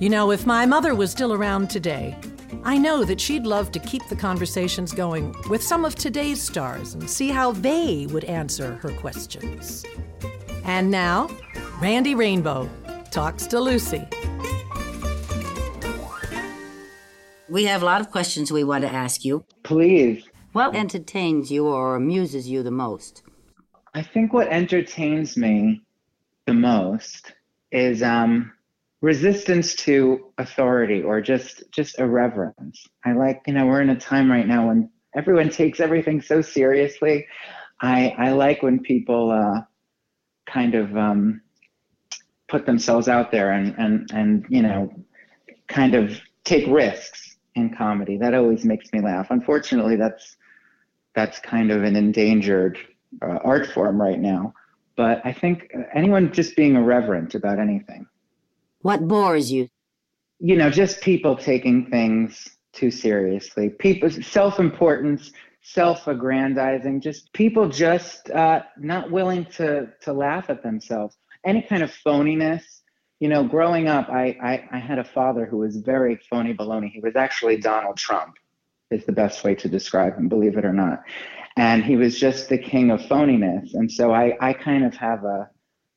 You know, if my mother was still around today, I know that she'd love to keep the conversations going with some of today's stars and see how they would answer her questions. And now, Randy Rainbow talks to Lucy. We have a lot of questions we want to ask you. Please. What entertains you or amuses you the most? I think what entertains me the most is um, resistance to authority or just just irreverence. I like, you know, we're in a time right now when everyone takes everything so seriously. I I like when people uh, kind of um, put themselves out there and and and you know, kind of take risks in comedy. That always makes me laugh. Unfortunately, that's that's kind of an endangered uh, art form right now. But I think anyone just being irreverent about anything. What bores you? You know, just people taking things too seriously. People self-importance, self-aggrandizing. Just people just uh, not willing to to laugh at themselves. Any kind of phoniness. You know, growing up, I, I, I had a father who was very phony baloney. He was actually Donald Trump, is the best way to describe him, believe it or not and he was just the king of phoniness. And so I, I kind of have a,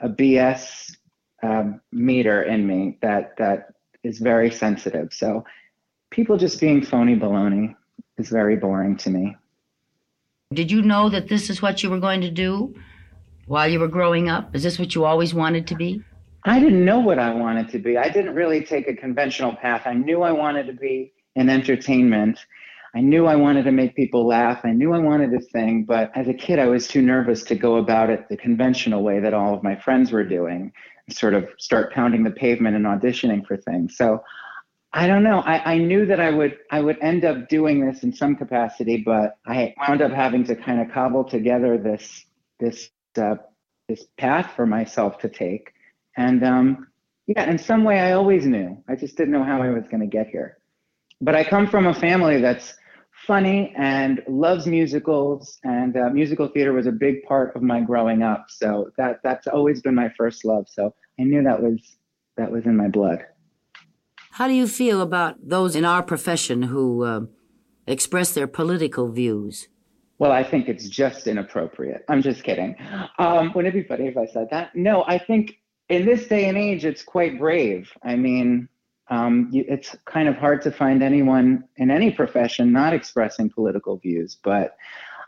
a BS um, meter in me that that is very sensitive. So people just being phony baloney is very boring to me. Did you know that this is what you were going to do while you were growing up? Is this what you always wanted to be? I didn't know what I wanted to be. I didn't really take a conventional path. I knew I wanted to be in entertainment I knew I wanted to make people laugh. I knew I wanted to sing, but as a kid, I was too nervous to go about it the conventional way that all of my friends were doing, sort of start pounding the pavement and auditioning for things. So I don't know. I, I knew that I would I would end up doing this in some capacity, but I wound up having to kind of cobble together this this uh, this path for myself to take. And um, yeah, in some way, I always knew. I just didn't know how I was going to get here. But I come from a family that's funny and loves musicals, and uh, musical theater was a big part of my growing up. So that that's always been my first love. So I knew that was that was in my blood. How do you feel about those in our profession who uh, express their political views? Well, I think it's just inappropriate. I'm just kidding. Um, wouldn't it be funny if I said that? No, I think in this day and age, it's quite brave. I mean, um, it's kind of hard to find anyone in any profession not expressing political views. But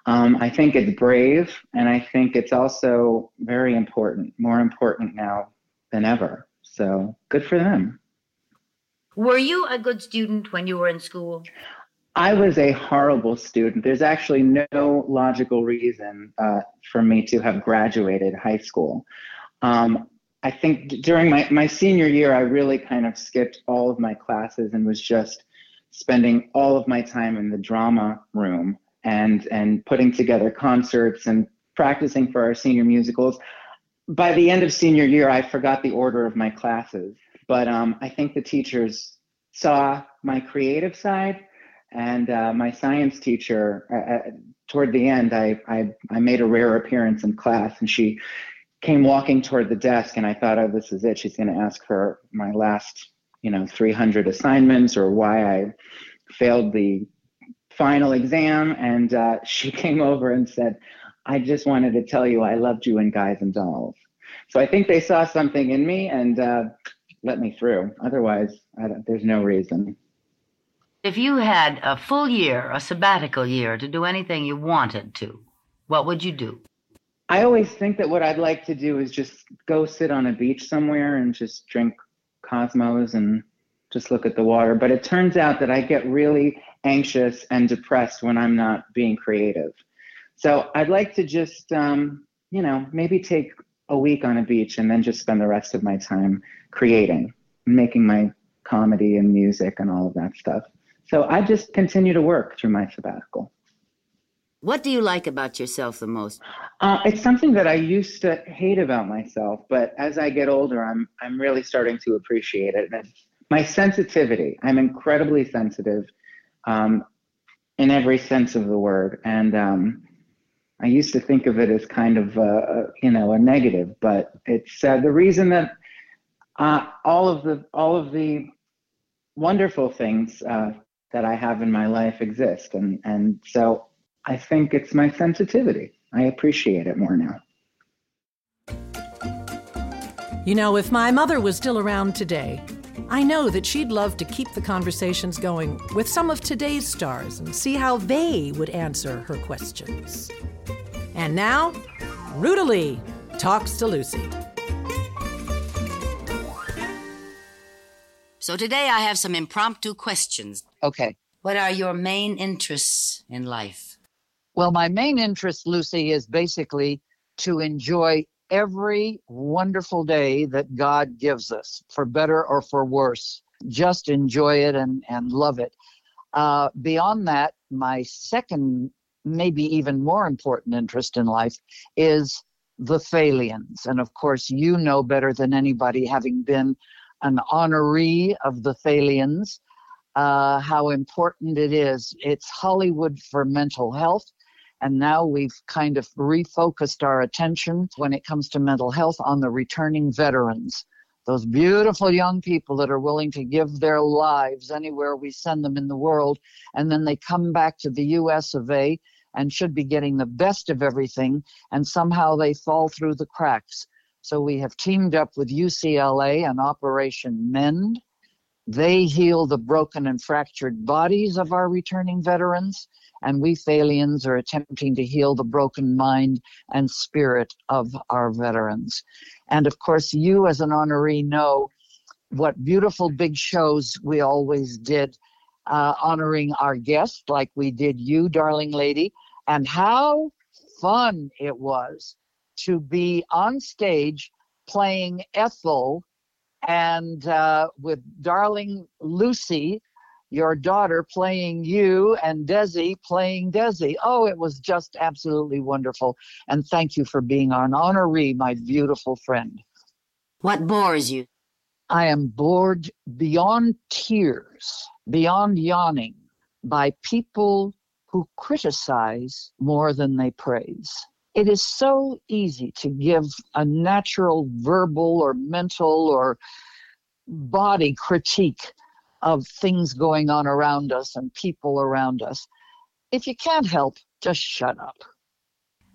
um, I think it's brave, and I think it's also very important, more important now than ever. So good for them. Were you a good student when you were in school? I was a horrible student. There's actually no logical reason uh, for me to have graduated high school. Um, I think during my, my senior year, I really kind of skipped all of my classes and was just spending all of my time in the drama room and and putting together concerts and practicing for our senior musicals. By the end of senior year, I forgot the order of my classes, but um, I think the teachers saw my creative side, and uh, my science teacher. Uh, uh toward the end, I, I I made a rare appearance in class, and she came walking toward the desk and I thought, oh, this is it. She's going to ask for my last, you know, 300 assignments or why I failed the final exam. And uh, she came over and said, I just wanted to tell you I loved you in Guys and Dolls. So I think they saw something in me and uh, let me through. Otherwise, there's no reason. If you had a full year, a sabbatical year, to do anything you wanted to, what would you do? I always think that what I'd like to do is just go sit on a beach somewhere and just drink Cosmos and just look at the water. But it turns out that I get really anxious and depressed when I'm not being creative. So I'd like to just, um, you know, maybe take a week on a beach and then just spend the rest of my time creating, making my comedy and music and all of that stuff. So I just continue to work through my sabbatical. What do you like about yourself the most? Uh, it's something that I used to hate about myself, but as I get older, I'm I'm really starting to appreciate it. And my sensitivity. I'm incredibly sensitive, um, in every sense of the word, and um, I used to think of it as kind of a, you know a negative, but it's uh, the reason that uh, all of the all of the wonderful things uh, that I have in my life exist. And, and so I think it's my sensitivity. I appreciate it more now. You know, if my mother was still around today, I know that she'd love to keep the conversations going with some of today's stars and see how they would answer her questions. And now, Ruta Lee talks to Lucy. So today I have some impromptu questions. Okay. What are your main interests in life? Well, my main interest, Lucy, is basically to enjoy every wonderful day that God gives us, for better or for worse. Just enjoy it and, and love it. Uh, beyond that, my second, maybe even more important interest in life is the Thalians. And of course, you know better than anybody, having been an honoree of the Thalians, uh, how important it is. It's Hollywood for mental health. And now we've kind of refocused our attention when it comes to mental health on the returning veterans. Those beautiful young people that are willing to give their lives anywhere we send them in the world. And then they come back to the US of A and should be getting the best of everything. And somehow they fall through the cracks. So we have teamed up with UCLA and Operation Mend. They heal the broken and fractured bodies of our returning veterans, and we Thalians are attempting to heal the broken mind and spirit of our veterans. And of course, you as an honoree know what beautiful big shows we always did uh, honoring our guests, like we did you, darling lady, and how fun it was to be on stage playing Ethel and uh, with darling Lucy, your daughter, playing you, and Desi playing Desi. Oh, it was just absolutely wonderful. And thank you for being our honoree, my beautiful friend. What bores you? I am bored beyond tears, beyond yawning by people who criticize more than they praise. It is so easy to give a natural verbal or mental or body critique of things going on around us and people around us. If you can't help, just shut up.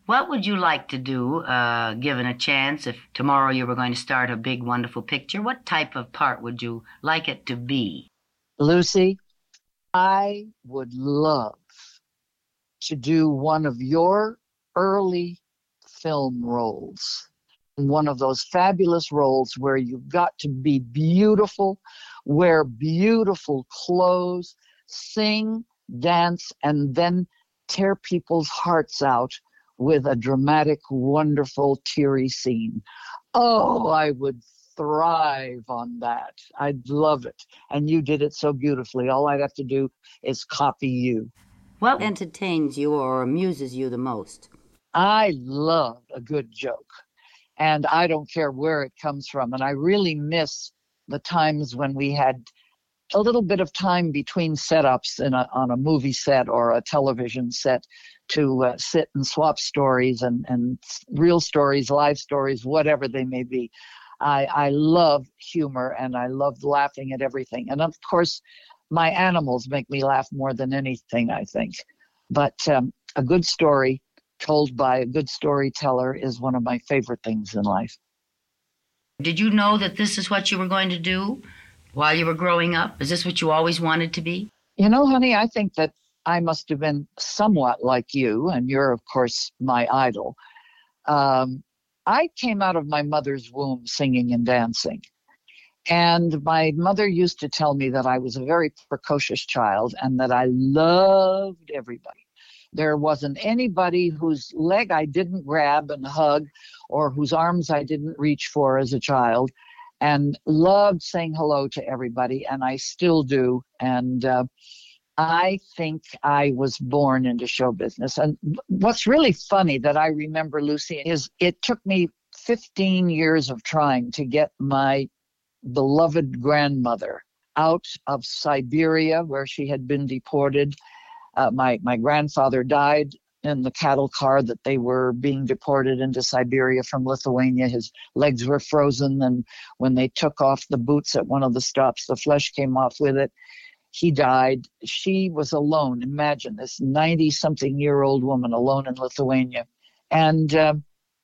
What would you like to do, uh, given a chance, if tomorrow you were going to start a big, wonderful picture? What type of part would you like it to be? Lucy, I would love to do one of your early film roles. One of those fabulous roles where you've got to be beautiful, wear beautiful clothes, sing, dance, and then tear people's hearts out with a dramatic, wonderful, teary scene. Oh, I would thrive on that. I'd love it. And you did it so beautifully. All I'd have to do is copy you. What entertains you or amuses you the most? I love a good joke, and I don't care where it comes from. And I really miss the times when we had a little bit of time between setups in a, on a movie set or a television set to uh, sit and swap stories and, and real stories, live stories, whatever they may be. I, I love humor and I love laughing at everything. And of course, my animals make me laugh more than anything, I think. But um, a good story told by a good storyteller is one of my favorite things in life. Did you know that this is what you were going to do while you were growing up? Is this what you always wanted to be? You know, honey, I think that I must have been somewhat like you, and you're, of course, my idol. Um, I came out of my mother's womb singing and dancing. And my mother used to tell me that I was a very precocious child and that I loved everybody. There wasn't anybody whose leg I didn't grab and hug or whose arms I didn't reach for as a child and loved saying hello to everybody. And I still do. And uh, I think I was born into show business. And what's really funny that I remember, Lucy, is it took me 15 years of trying to get my beloved grandmother out of Siberia, where she had been deported uh, my my grandfather died in the cattle car that they were being deported into Siberia from Lithuania. His legs were frozen, and when they took off the boots at one of the stops, the flesh came off with it. He died. She was alone. Imagine this 90 something year old woman alone in Lithuania. And uh,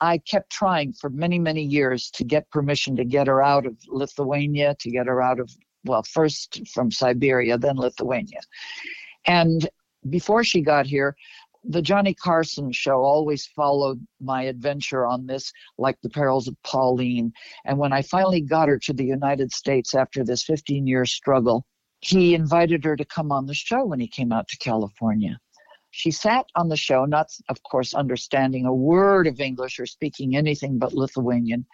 I kept trying for many, many years to get permission to get her out of Lithuania, to get her out of, well, first from Siberia, then Lithuania. And before she got here, the Johnny Carson show always followed my adventure on this, like the perils of Pauline. And when I finally got her to the United States after this 15 year struggle, he invited her to come on the show when he came out to California. She sat on the show, not, of course, understanding a word of English or speaking anything but Lithuanian.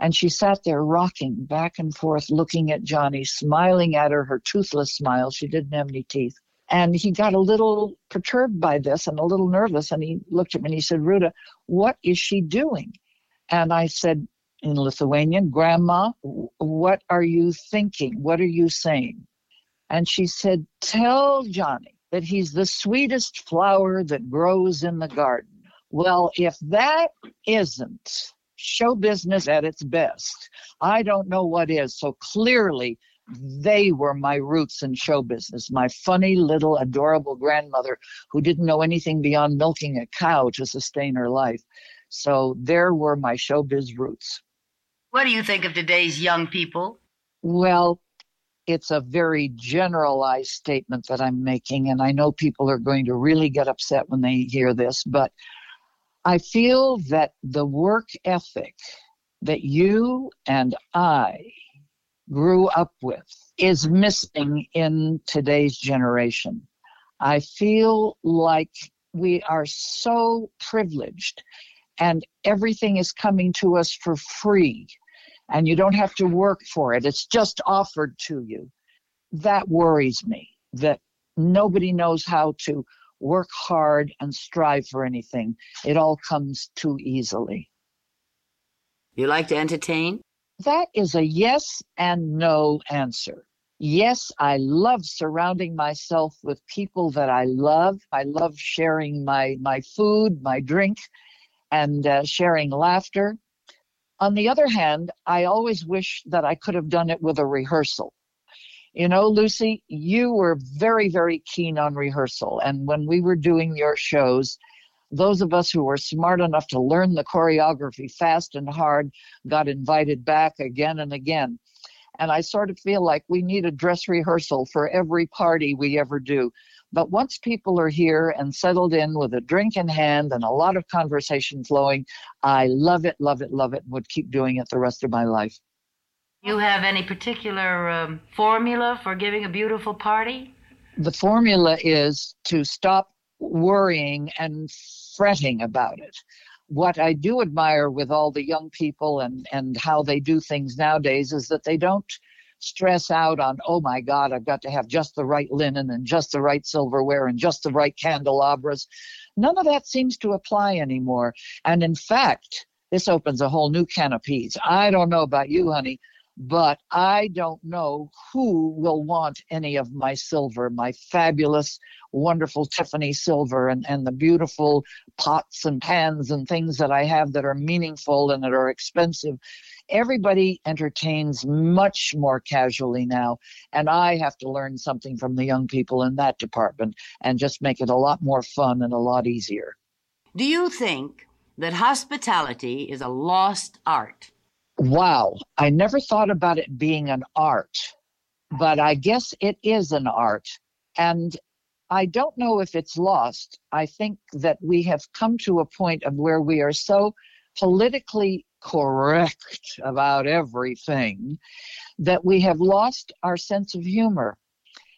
And she sat there rocking back and forth, looking at Johnny, smiling at her, her toothless smile. She didn't have any teeth. And he got a little perturbed by this and a little nervous. And he looked at me and he said, Ruta, what is she doing? And I said in Lithuanian, Grandma, what are you thinking? What are you saying? And she said, Tell Johnny that he's the sweetest flower that grows in the garden. Well, if that isn't show business at its best, I don't know what is. So clearly, they were my roots in show business. My funny little adorable grandmother who didn't know anything beyond milking a cow to sustain her life. So there were my showbiz roots. What do you think of today's young people? Well, it's a very generalized statement that I'm making, and I know people are going to really get upset when they hear this, but I feel that the work ethic that you and I grew up with is missing in today's generation. I feel like we are so privileged and everything is coming to us for free and you don't have to work for it. It's just offered to you. That worries me that nobody knows how to work hard and strive for anything. It all comes too easily. You like to entertain? That is a yes and no answer. Yes, I love surrounding myself with people that I love. I love sharing my, my food, my drink, and uh, sharing laughter. On the other hand, I always wish that I could have done it with a rehearsal. You know, Lucy, you were very, very keen on rehearsal. And when we were doing your shows, those of us who were smart enough to learn the choreography fast and hard got invited back again and again. And I sort of feel like we need a dress rehearsal for every party we ever do. But once people are here and settled in with a drink in hand and a lot of conversation flowing, I love it, love it, love it, and would keep doing it the rest of my life. You have any particular um, formula for giving a beautiful party? The formula is to stop worrying and fretting about it. What I do admire with all the young people and, and how they do things nowadays is that they don't stress out on, oh my God, I've got to have just the right linen and just the right silverware and just the right candelabras. None of that seems to apply anymore. And in fact, this opens a whole new can of peas. I don't know about you, honey, but I don't know who will want any of my silver, my fabulous, wonderful Tiffany silver, and, and the beautiful pots and pans and things that I have that are meaningful and that are expensive. Everybody entertains much more casually now, and I have to learn something from the young people in that department and just make it a lot more fun and a lot easier. Do you think that hospitality is a lost art? Wow, I never thought about it being an art, but I guess it is an art. And I don't know if it's lost. I think that we have come to a point of where we are so politically correct about everything that we have lost our sense of humor.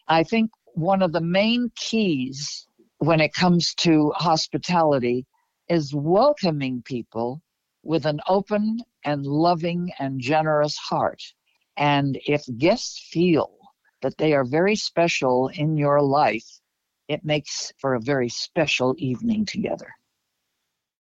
I think one of the main keys when it comes to hospitality is welcoming people with an open and loving and generous heart. And if guests feel that they are very special in your life, it makes for a very special evening together.